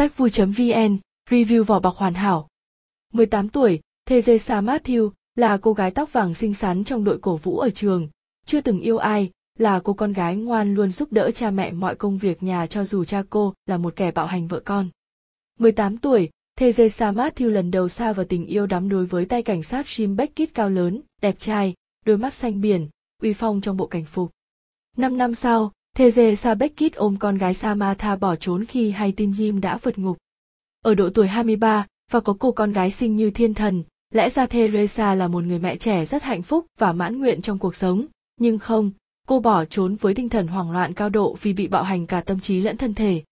Sách vui.vn, review vỏ bọc hoàn hảo. 18 tuổi, Teresa Matthew là cô gái tóc vàng xinh xắn trong đội cổ vũ ở trường, chưa từng yêu ai, là cô con gái ngoan luôn giúp đỡ cha mẹ mọi công việc nhà cho dù cha cô là một kẻ bạo hành vợ con. 18 tuổi, Teresa Matthew lần đầu xa vào tình yêu đắm đuối với tay cảnh sát Jim Beckett cao lớn, đẹp trai, đôi mắt xanh biển, uy phong trong bộ cảnh phục. Năm năm sau, Teresa Sabekit ôm con gái Samantha bỏ trốn khi hay tin Jim đã vượt ngục. Ở độ tuổi 23, và có cô con gái xinh như thiên thần, lẽ ra Teresa là một người mẹ trẻ rất hạnh phúc và mãn nguyện trong cuộc sống, nhưng không, cô bỏ trốn với tinh thần hoảng loạn cao độ vì bị bạo hành cả tâm trí lẫn thân thể.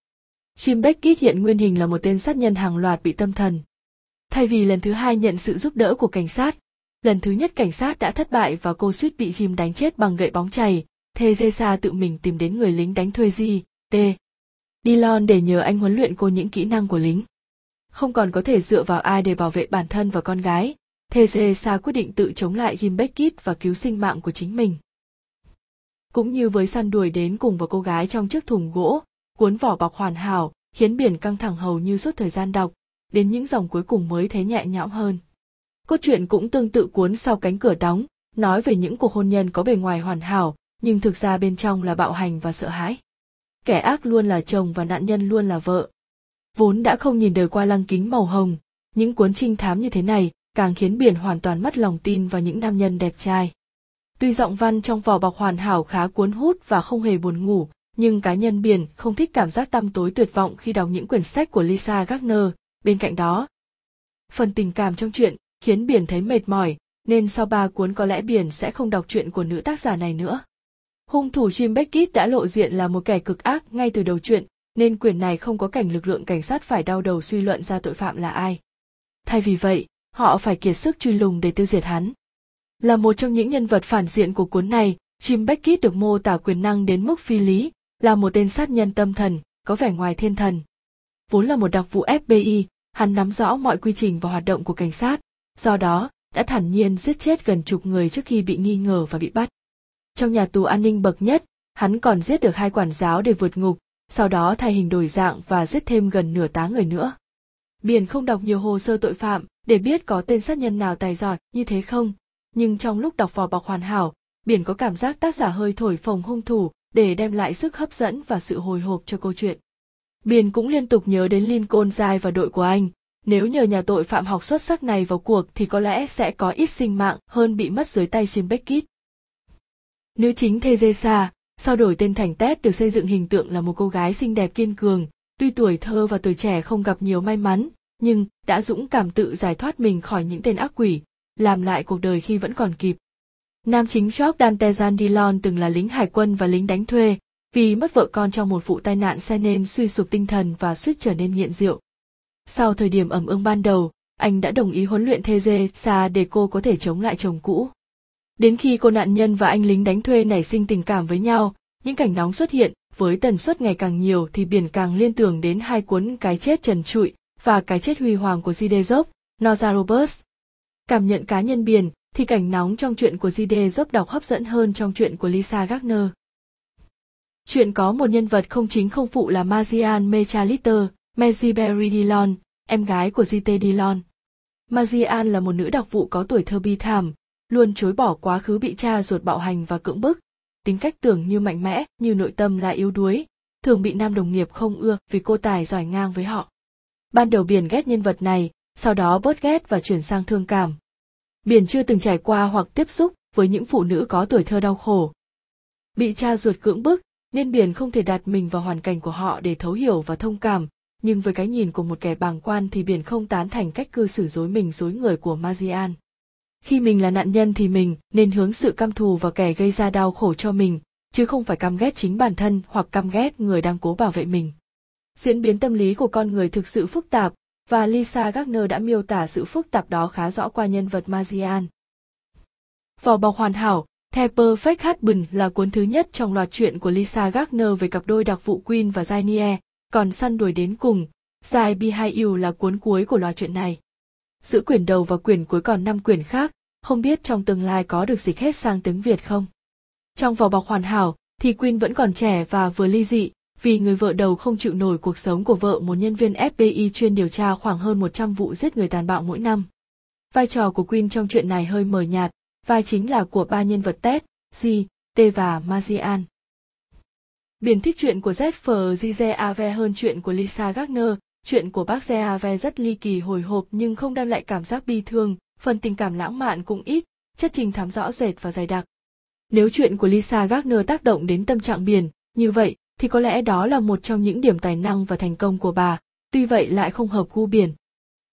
Jim Beckett hiện nguyên hình là một tên sát nhân hàng loạt bị tâm thần. Thay vì lần thứ hai nhận sự giúp đỡ của cảnh sát, lần thứ nhất cảnh sát đã thất bại và cô suýt bị Jim đánh chết bằng gậy bóng chày, Teresa tự mình tìm đến người lính đánh thuê gì T. Dillon để nhờ anh huấn luyện cô những kỹ năng của lính. Không còn có thể dựa vào ai để bảo vệ bản thân và con gái, Teresa quyết định tự chống lại Jim Beckett và cứu sinh mạng của chính mình. Cũng như với săn đuổi đến cùng và cô gái trong chiếc thùng gỗ, cuốn vỏ bọc hoàn hảo, khiến biển căng thẳng hầu như suốt thời gian đọc, đến những dòng cuối cùng mới thấy nhẹ nhõm hơn. Cốt truyện cũng tương tự cuốn sau cánh cửa đóng, nói về những cuộc hôn nhân có bề ngoài hoàn hảo, nhưng thực ra bên trong là bạo hành và sợ hãi. Kẻ ác luôn là chồng và nạn nhân luôn là vợ. Vốn đã không nhìn đời qua lăng kính màu hồng, những cuốn trinh thám như thế này càng khiến biển hoàn toàn mất lòng tin vào những nam nhân đẹp trai. Tuy giọng văn trong vỏ bọc hoàn hảo khá cuốn hút và không hề buồn ngủ, nhưng cá nhân biển không thích cảm giác tăm tối tuyệt vọng khi đọc những quyển sách của Lisa Gardner. Bên cạnh đó, phần tình cảm trong chuyện khiến biển thấy mệt mỏi, nên sau ba cuốn có lẽ biển sẽ không đọc truyện của nữ tác giả này nữa. Hung thủ Jim Beckett đã lộ diện là một kẻ cực ác ngay từ đầu chuyện, nên quyển này không có cảnh lực lượng cảnh sát phải đau đầu suy luận ra tội phạm là ai. Thay vì vậy, họ phải kiệt sức truy lùng để tiêu diệt hắn. Là một trong những nhân vật phản diện của cuốn này, Jim Beckett được mô tả quyền năng đến mức phi lý, là một tên sát nhân tâm thần, có vẻ ngoài thiên thần. Vốn là một đặc vụ FBI, hắn nắm rõ mọi quy trình và hoạt động của cảnh sát, do đó, đã thản nhiên giết chết gần chục người trước khi bị nghi ngờ và bị bắt. Trong nhà tù an ninh bậc nhất, hắn còn giết được hai quản giáo để vượt ngục, sau đó thay hình đổi dạng và giết thêm gần nửa tá người nữa. Biển không đọc nhiều hồ sơ tội phạm để biết có tên sát nhân nào tài giỏi như thế không, nhưng trong lúc đọc vỏ bọc hoàn hảo, Biển có cảm giác tác giả hơi thổi phồng hung thủ để đem lại sức hấp dẫn và sự hồi hộp cho câu chuyện. Biển cũng liên tục nhớ đến Lincoln Giai và đội của anh, nếu nhờ nhà tội phạm học xuất sắc này vào cuộc thì có lẽ sẽ có ít sinh mạng hơn bị mất dưới tay Jim Beckett. Nữ chính Teresa, sau đổi tên thành Tết được xây dựng hình tượng là một cô gái xinh đẹp kiên cường, tuy tuổi thơ và tuổi trẻ không gặp nhiều may mắn, nhưng đã dũng cảm tự giải thoát mình khỏi những tên ác quỷ, làm lại cuộc đời khi vẫn còn kịp. Nam chính Jordan Tezan Dillon từng là lính hải quân và lính đánh thuê, vì mất vợ con trong một vụ tai nạn xe nên suy sụp tinh thần và suýt trở nên nghiện rượu. Sau thời điểm ẩm ương ban đầu, anh đã đồng ý huấn luyện Teresa để cô có thể chống lại chồng cũ. Đến khi cô nạn nhân và anh lính đánh thuê nảy sinh tình cảm với nhau, những cảnh nóng xuất hiện, với tần suất ngày càng nhiều thì biển càng liên tưởng đến hai cuốn Cái chết trần trụi và Cái chết huy hoàng của Zidezov, Noza Roberts. Cảm nhận cá nhân biển, thì cảnh nóng trong chuyện của Zidezov đọc hấp dẫn hơn trong chuyện của Lisa Gardner. Chuyện có một nhân vật không chính không phụ là Marian Mechalitter, Berry Dillon, em gái của J.T. Dillon. Marian là một nữ đặc vụ có tuổi thơ bi thảm, luôn chối bỏ quá khứ bị cha ruột bạo hành và cưỡng bức, tính cách tưởng như mạnh mẽ như nội tâm là yếu đuối, thường bị nam đồng nghiệp không ưa vì cô tài giỏi ngang với họ. Ban đầu Biển ghét nhân vật này, sau đó bớt ghét và chuyển sang thương cảm. Biển chưa từng trải qua hoặc tiếp xúc với những phụ nữ có tuổi thơ đau khổ. Bị cha ruột cưỡng bức, nên Biển không thể đặt mình vào hoàn cảnh của họ để thấu hiểu và thông cảm, nhưng với cái nhìn của một kẻ bàng quan thì Biển không tán thành cách cư xử dối mình dối người của Marian khi mình là nạn nhân thì mình nên hướng sự căm thù vào kẻ gây ra đau khổ cho mình chứ không phải căm ghét chính bản thân hoặc căm ghét người đang cố bảo vệ mình. Diễn biến tâm lý của con người thực sự phức tạp và lisa gardner đã miêu tả sự phức tạp đó khá rõ qua nhân vật marian vỏ bọc hoàn hảo The Perfect Husband là cuốn thứ nhất trong loạt truyện của Lisa Gardner về cặp đôi đặc vụ Queen và Janie, còn săn đuổi đến cùng, Dài Behind You là cuốn cuối của loạt truyện này giữ quyển đầu và quyển cuối còn năm quyển khác, không biết trong tương lai có được dịch hết sang tiếng Việt không. Trong vỏ bọc hoàn hảo, thì quyên vẫn còn trẻ và vừa ly dị, vì người vợ đầu không chịu nổi cuộc sống của vợ một nhân viên FBI chuyên điều tra khoảng hơn 100 vụ giết người tàn bạo mỗi năm. Vai trò của Queen trong chuyện này hơi mờ nhạt, vai chính là của ba nhân vật Ted, G, T và Marian. Biển thích chuyện của Zephyr ave hơn chuyện của Lisa Gardner, chuyện của bác Zeave rất ly kỳ hồi hộp nhưng không đem lại cảm giác bi thương, phần tình cảm lãng mạn cũng ít, chất trình thám rõ rệt và dày đặc. Nếu chuyện của Lisa Gardner tác động đến tâm trạng biển, như vậy thì có lẽ đó là một trong những điểm tài năng và thành công của bà, tuy vậy lại không hợp gu biển.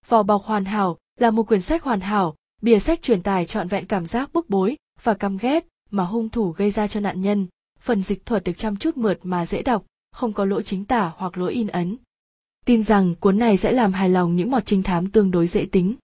Vỏ bọc hoàn hảo là một quyển sách hoàn hảo, bìa sách truyền tải trọn vẹn cảm giác bức bối và căm ghét mà hung thủ gây ra cho nạn nhân. Phần dịch thuật được chăm chút mượt mà dễ đọc, không có lỗi chính tả hoặc lỗi in ấn. Tin rằng cuốn này sẽ làm hài lòng những mọt trinh thám tương đối dễ tính.